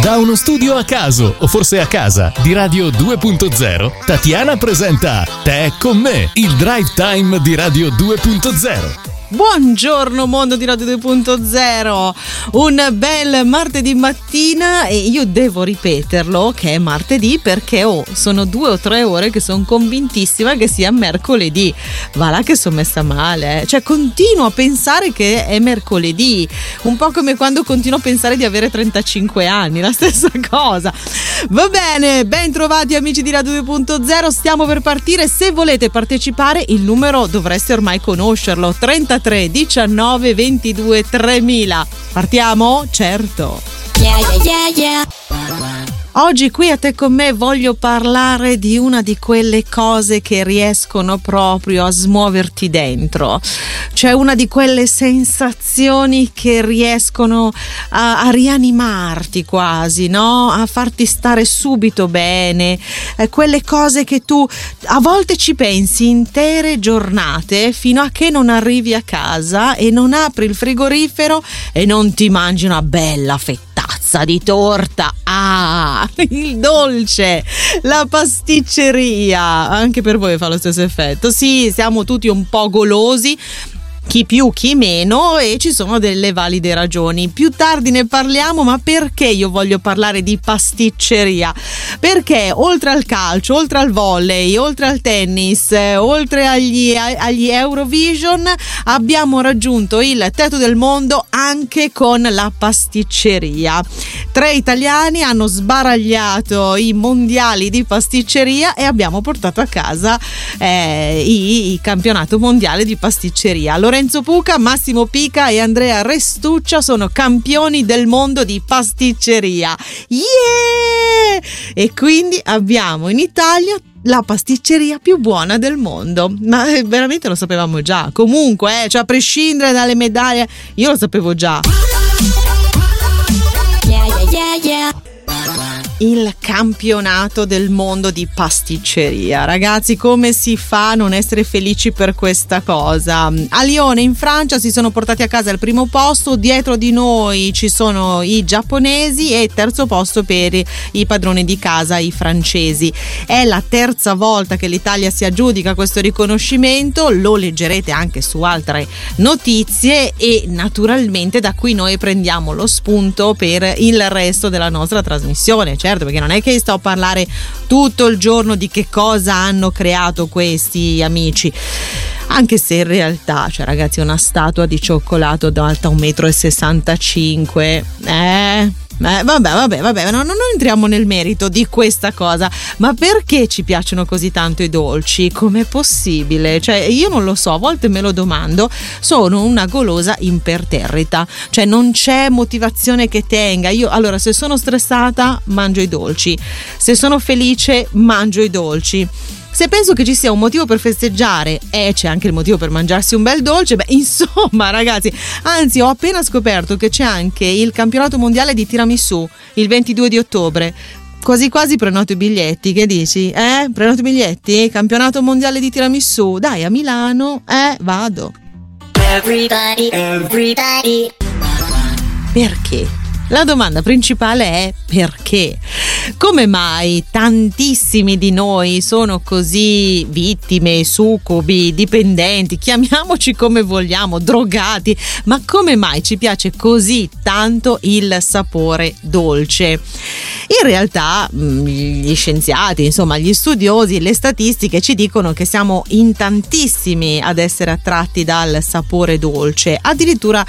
Da uno studio a caso, o forse a casa, di Radio 2.0, Tatiana presenta Te con me, il drive time di Radio 2.0. Buongiorno mondo di Radio 2.0, un bel martedì mattina e io devo ripeterlo che è martedì perché oh, sono due o tre ore che sono convintissima che sia mercoledì. Va là che sono messa male, eh. cioè continuo a pensare che è mercoledì, un po' come quando continuo a pensare di avere 35 anni, la stessa cosa. Va bene, ben trovati amici di Radio 2.0, stiamo per partire, se volete partecipare il numero dovreste ormai conoscerlo, 33 33 19 22 3000. Partiamo? Certo. Yeah, yeah, yeah, Oggi qui a te con me voglio parlare di una di quelle cose che riescono proprio a smuoverti dentro, cioè una di quelle sensazioni che riescono a, a rianimarti quasi, no? A farti stare subito bene, eh, quelle cose che tu a volte ci pensi intere giornate fino a che non arrivi a casa e non apri il frigorifero e non ti mangi una bella fetta tazza di torta. Ah, il dolce, la pasticceria. Anche per voi fa lo stesso effetto. Sì, siamo tutti un po' golosi chi più, chi meno e ci sono delle valide ragioni. Più tardi ne parliamo, ma perché io voglio parlare di pasticceria? Perché oltre al calcio, oltre al volley, oltre al tennis, oltre agli, agli Eurovision, abbiamo raggiunto il tetto del mondo anche con la pasticceria. Tre italiani hanno sbaragliato i mondiali di pasticceria e abbiamo portato a casa eh, il, campionato mondiale di pasticceria. Lorenzo Lorenzo Puca, Massimo Pica e Andrea Restuccia sono campioni del mondo di pasticceria. Yeah! E quindi abbiamo in Italia la pasticceria più buona del mondo. Ma eh, veramente lo sapevamo già. Comunque, eh, cioè a prescindere dalle medaglie, io lo sapevo già. Yeah, yeah, yeah, il campionato del mondo di pasticceria. Ragazzi, come si fa a non essere felici per questa cosa? A Lione, in Francia, si sono portati a casa il primo posto, dietro di noi ci sono i giapponesi e terzo posto per i padroni di casa, i francesi. È la terza volta che l'Italia si aggiudica questo riconoscimento, lo leggerete anche su altre notizie e naturalmente da qui noi prendiamo lo spunto per il resto della nostra trasmissione. Cioè certo, perché non è che sto a parlare tutto il giorno di che cosa hanno creato questi amici anche se in realtà, cioè ragazzi, una statua di cioccolato alta 1,65 m, eh eh, vabbè, vabbè, vabbè, no, non entriamo nel merito di questa cosa, ma perché ci piacciono così tanto i dolci? Com'è possibile? Cioè, io non lo so, a volte me lo domando, sono una golosa imperterrita, cioè non c'è motivazione che tenga. Io, allora, se sono stressata, mangio i dolci, se sono felice, mangio i dolci se penso che ci sia un motivo per festeggiare e c'è anche il motivo per mangiarsi un bel dolce, beh, insomma, ragazzi, anzi, ho appena scoperto che c'è anche il campionato mondiale di tiramisù il 22 di ottobre. Quasi quasi prenoto i biglietti, che dici? Eh? Prenoto i biglietti? Campionato mondiale di tiramisù? Dai, a Milano, eh, vado. Everybody, everybody. Perché? La domanda principale è perché? Come mai tantissimi di noi sono così vittime, succubi, dipendenti, chiamiamoci come vogliamo, drogati, ma come mai ci piace così tanto il sapore dolce? In realtà mm, gli scienziati, insomma gli studiosi, le statistiche ci dicono che siamo in tantissimi ad essere attratti dal sapore dolce, addirittura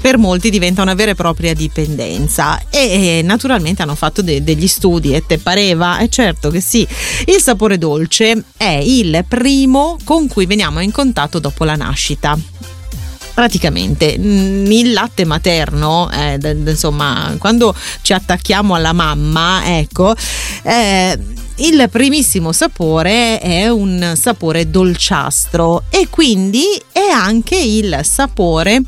per molti diventa una vera e propria dipendenza. E naturalmente hanno fatto de- degli studi e te pareva? E certo che sì, il sapore dolce è il primo con cui veniamo in contatto dopo la nascita. Praticamente mm, il latte materno, eh, insomma, quando ci attacchiamo alla mamma, ecco, eh, il primissimo sapore è un sapore dolciastro e quindi è anche il sapore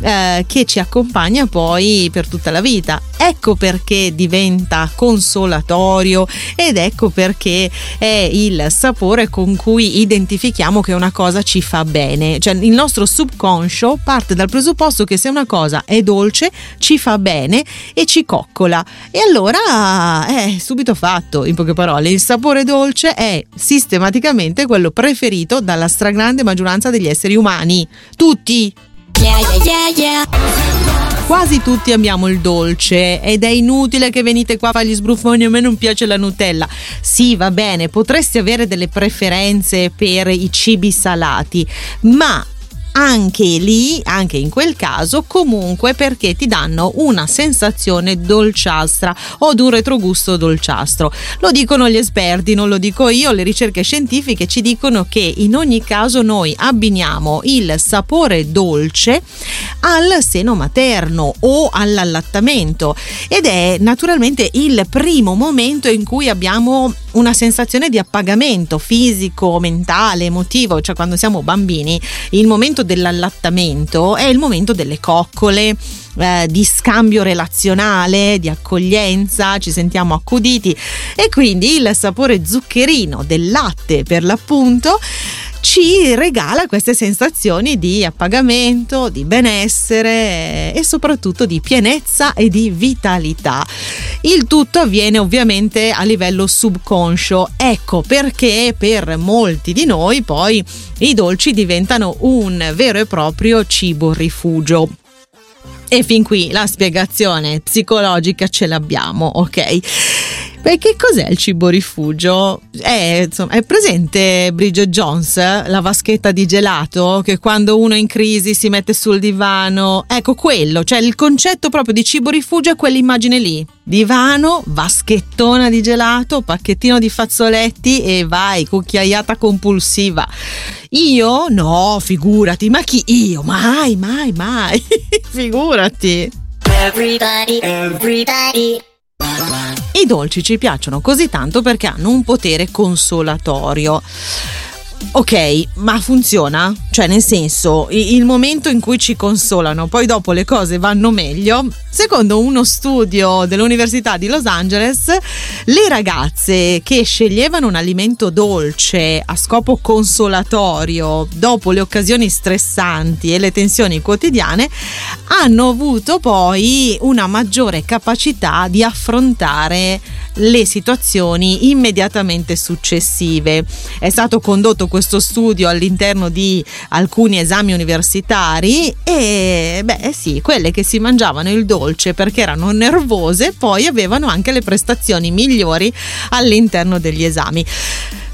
eh, che ci accompagna poi per tutta la vita. Ecco perché diventa consolatorio ed ecco perché è il sapore con cui identifichiamo che una cosa ci fa bene. Cioè il nostro subconscio parte dal presupposto che se una cosa è dolce ci fa bene e ci coccola. E allora è subito fatto, in poche parole, il sapore dolce è sistematicamente quello preferito dalla stragrande maggioranza degli esseri umani. Tutti! Yeah, yeah, yeah, Quasi tutti amiamo il dolce ed è inutile che venite qua a fare gli sbruffoni, a me non piace la Nutella. Sì, va bene, potresti avere delle preferenze per i cibi salati, ma anche lì, anche in quel caso, comunque perché ti danno una sensazione dolciastra o di un retrogusto dolciastro. Lo dicono gli esperti, non lo dico io, le ricerche scientifiche ci dicono che in ogni caso noi abbiniamo il sapore dolce al seno materno o all'allattamento ed è naturalmente il primo momento in cui abbiamo una sensazione di appagamento fisico, mentale, emotivo, cioè quando siamo bambini, il momento dell'allattamento è il momento delle coccole, eh, di scambio relazionale, di accoglienza, ci sentiamo accuditi. E quindi il sapore zuccherino del latte per l'appunto ci regala queste sensazioni di appagamento, di benessere e soprattutto di pienezza e di vitalità. Il tutto avviene ovviamente a livello subconscio, ecco perché per molti di noi poi i dolci diventano un vero e proprio cibo rifugio. E fin qui la spiegazione psicologica ce l'abbiamo, ok? Perché cos'è il cibo rifugio? È, insomma, è, presente Bridget Jones, la vaschetta di gelato, che quando uno è in crisi si mette sul divano? Ecco quello, cioè il concetto proprio di cibo rifugio è quell'immagine lì. Divano, vaschettona di gelato, pacchettino di fazzoletti e vai, cucchiaiata compulsiva. Io? No, figurati, ma chi io? Mai, mai, mai. figurati. Everybody, everybody. I dolci ci piacciono così tanto perché hanno un potere consolatorio. Ok, ma funziona? Cioè, nel senso, il momento in cui ci consolano, poi dopo le cose vanno meglio. Secondo uno studio dell'Università di Los Angeles, le ragazze che sceglievano un alimento dolce a scopo consolatorio dopo le occasioni stressanti e le tensioni quotidiane hanno avuto poi una maggiore capacità di affrontare le situazioni immediatamente successive. È stato condotto questo studio all'interno di alcuni esami universitari e beh sì, quelle che si mangiavano il dolce perché erano nervose poi avevano anche le prestazioni migliori all'interno degli esami.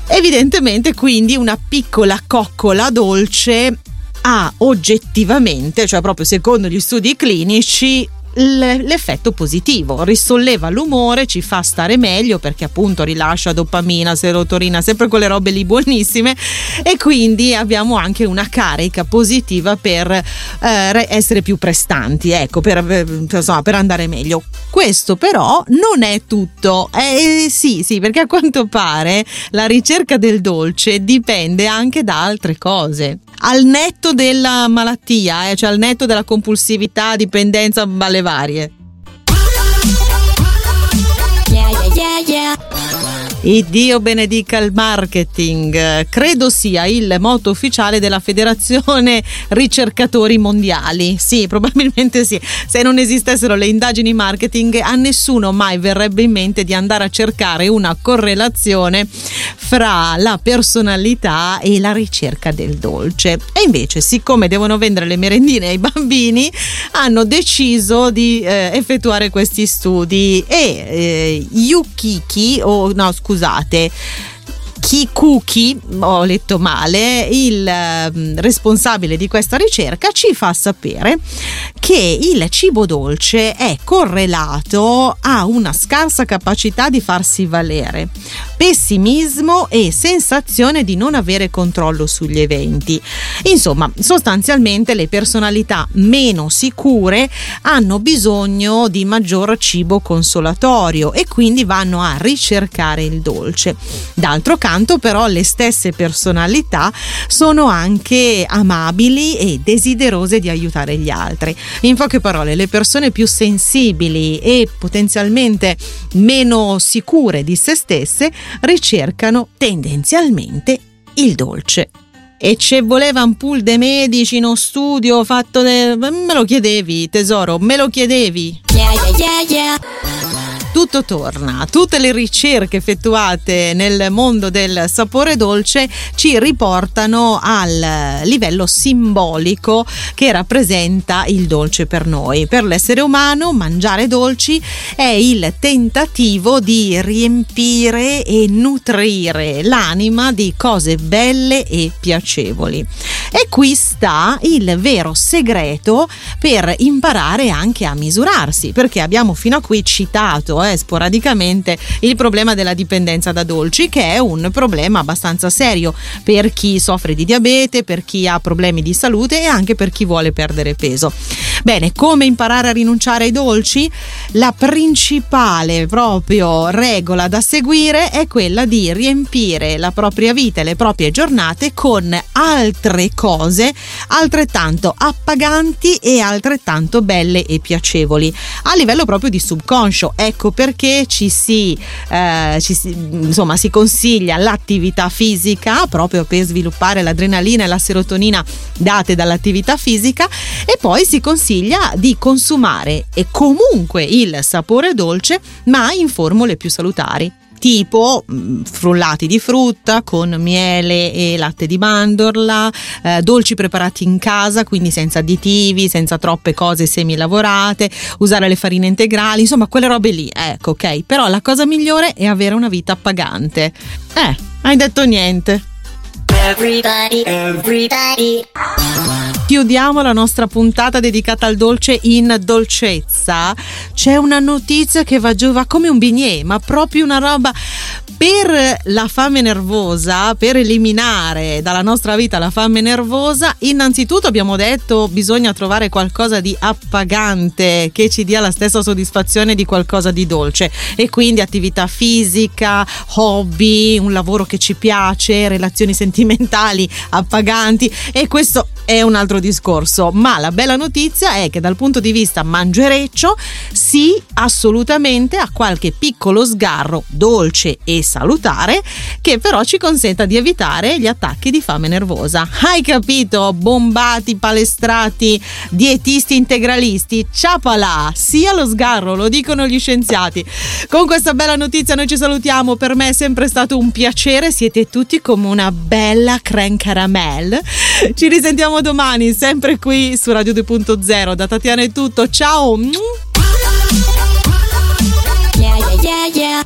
Evidentemente quindi una piccola coccola dolce ha oggettivamente, cioè proprio secondo gli studi clinici, l'effetto positivo, risolleva l'umore, ci fa stare meglio perché appunto rilascia dopamina, serotonina, sempre quelle robe lì buonissime. E quindi abbiamo anche una carica positiva per eh, essere più prestanti, ecco, per, eh, insomma, per andare meglio. Questo però non è tutto, eh, sì, sì, perché a quanto pare la ricerca del dolce dipende anche da altre cose al netto della malattia, eh, cioè al netto della compulsività, dipendenza, alle varie. Yeah, yeah, yeah, e Dio benedica il marketing. Credo sia il motto ufficiale della Federazione Ricercatori Mondiali. Sì, probabilmente sì. Se non esistessero le indagini marketing, a nessuno mai verrebbe in mente di andare a cercare una correlazione fra la personalità e la ricerca del dolce. E invece, siccome devono vendere le merendine ai bambini, hanno deciso di eh, effettuare questi studi e eh, Yukiki o no, scusa scusate. Kikuki, ho letto male, il um, responsabile di questa ricerca ci fa sapere che il cibo dolce è correlato a una scarsa capacità di farsi valere pessimismo e sensazione di non avere controllo sugli eventi. Insomma, sostanzialmente le personalità meno sicure hanno bisogno di maggior cibo consolatorio e quindi vanno a ricercare il dolce. D'altro canto però le stesse personalità sono anche amabili e desiderose di aiutare gli altri. In poche parole, le persone più sensibili e potenzialmente meno sicure di se stesse ricercano tendenzialmente il dolce. E ci voleva un pool de medici, uno studio fatto de... Me lo chiedevi, tesoro, me lo chiedevi. Yeah, yeah, yeah, tutto torna. Tutte le ricerche effettuate nel mondo del sapore dolce ci riportano al livello simbolico che rappresenta il dolce per noi. Per l'essere umano mangiare dolci è il tentativo di riempire e nutrire l'anima di cose belle e piacevoli. E qui sta il vero segreto per imparare anche a misurarsi, perché abbiamo fino a qui citato eh, sporadicamente il problema della dipendenza da dolci, che è un problema abbastanza serio per chi soffre di diabete, per chi ha problemi di salute e anche per chi vuole perdere peso. Bene, come imparare a rinunciare ai dolci? La principale proprio regola da seguire è quella di riempire la propria vita e le proprie giornate con altre cose altrettanto appaganti e altrettanto belle e piacevoli a livello proprio di subconscio. Ecco perché ci si, eh, ci si, insomma, si consiglia l'attività fisica proprio per sviluppare l'adrenalina e la serotonina date dall'attività fisica e poi si consiglia di consumare e comunque il sapore dolce ma in formule più salutari tipo mm, frullati di frutta con miele e latte di mandorla, eh, dolci preparati in casa, quindi senza additivi, senza troppe cose semilavorate, usare le farine integrali, insomma quelle robe lì, ecco ok. Però la cosa migliore è avere una vita appagante. Eh, hai detto niente. Everybody, everybody. Chiudiamo la nostra puntata dedicata al dolce in dolcezza. C'è una notizia che va giù, va come un bignè, ma proprio una roba per la fame nervosa, per eliminare dalla nostra vita la fame nervosa, innanzitutto abbiamo detto bisogna trovare qualcosa di appagante che ci dia la stessa soddisfazione di qualcosa di dolce. E quindi attività fisica, hobby, un lavoro che ci piace, relazioni sentimentali appaganti. E questo è un altro discorso, ma la bella notizia è che dal punto di vista mangereccio sì, assolutamente ha qualche piccolo sgarro dolce e salutare che però ci consenta di evitare gli attacchi di fame nervosa. Hai capito? Bombati, palestrati, dietisti integralisti, ciapala, sia lo sgarro, lo dicono gli scienziati. Con questa bella notizia noi ci salutiamo, per me è sempre stato un piacere, siete tutti come una bella crème caramel. Ci risentiamo domani, sempre qui su Radio 2.0. Da Tatiana è tutto, ciao! Yeah, yeah, yeah.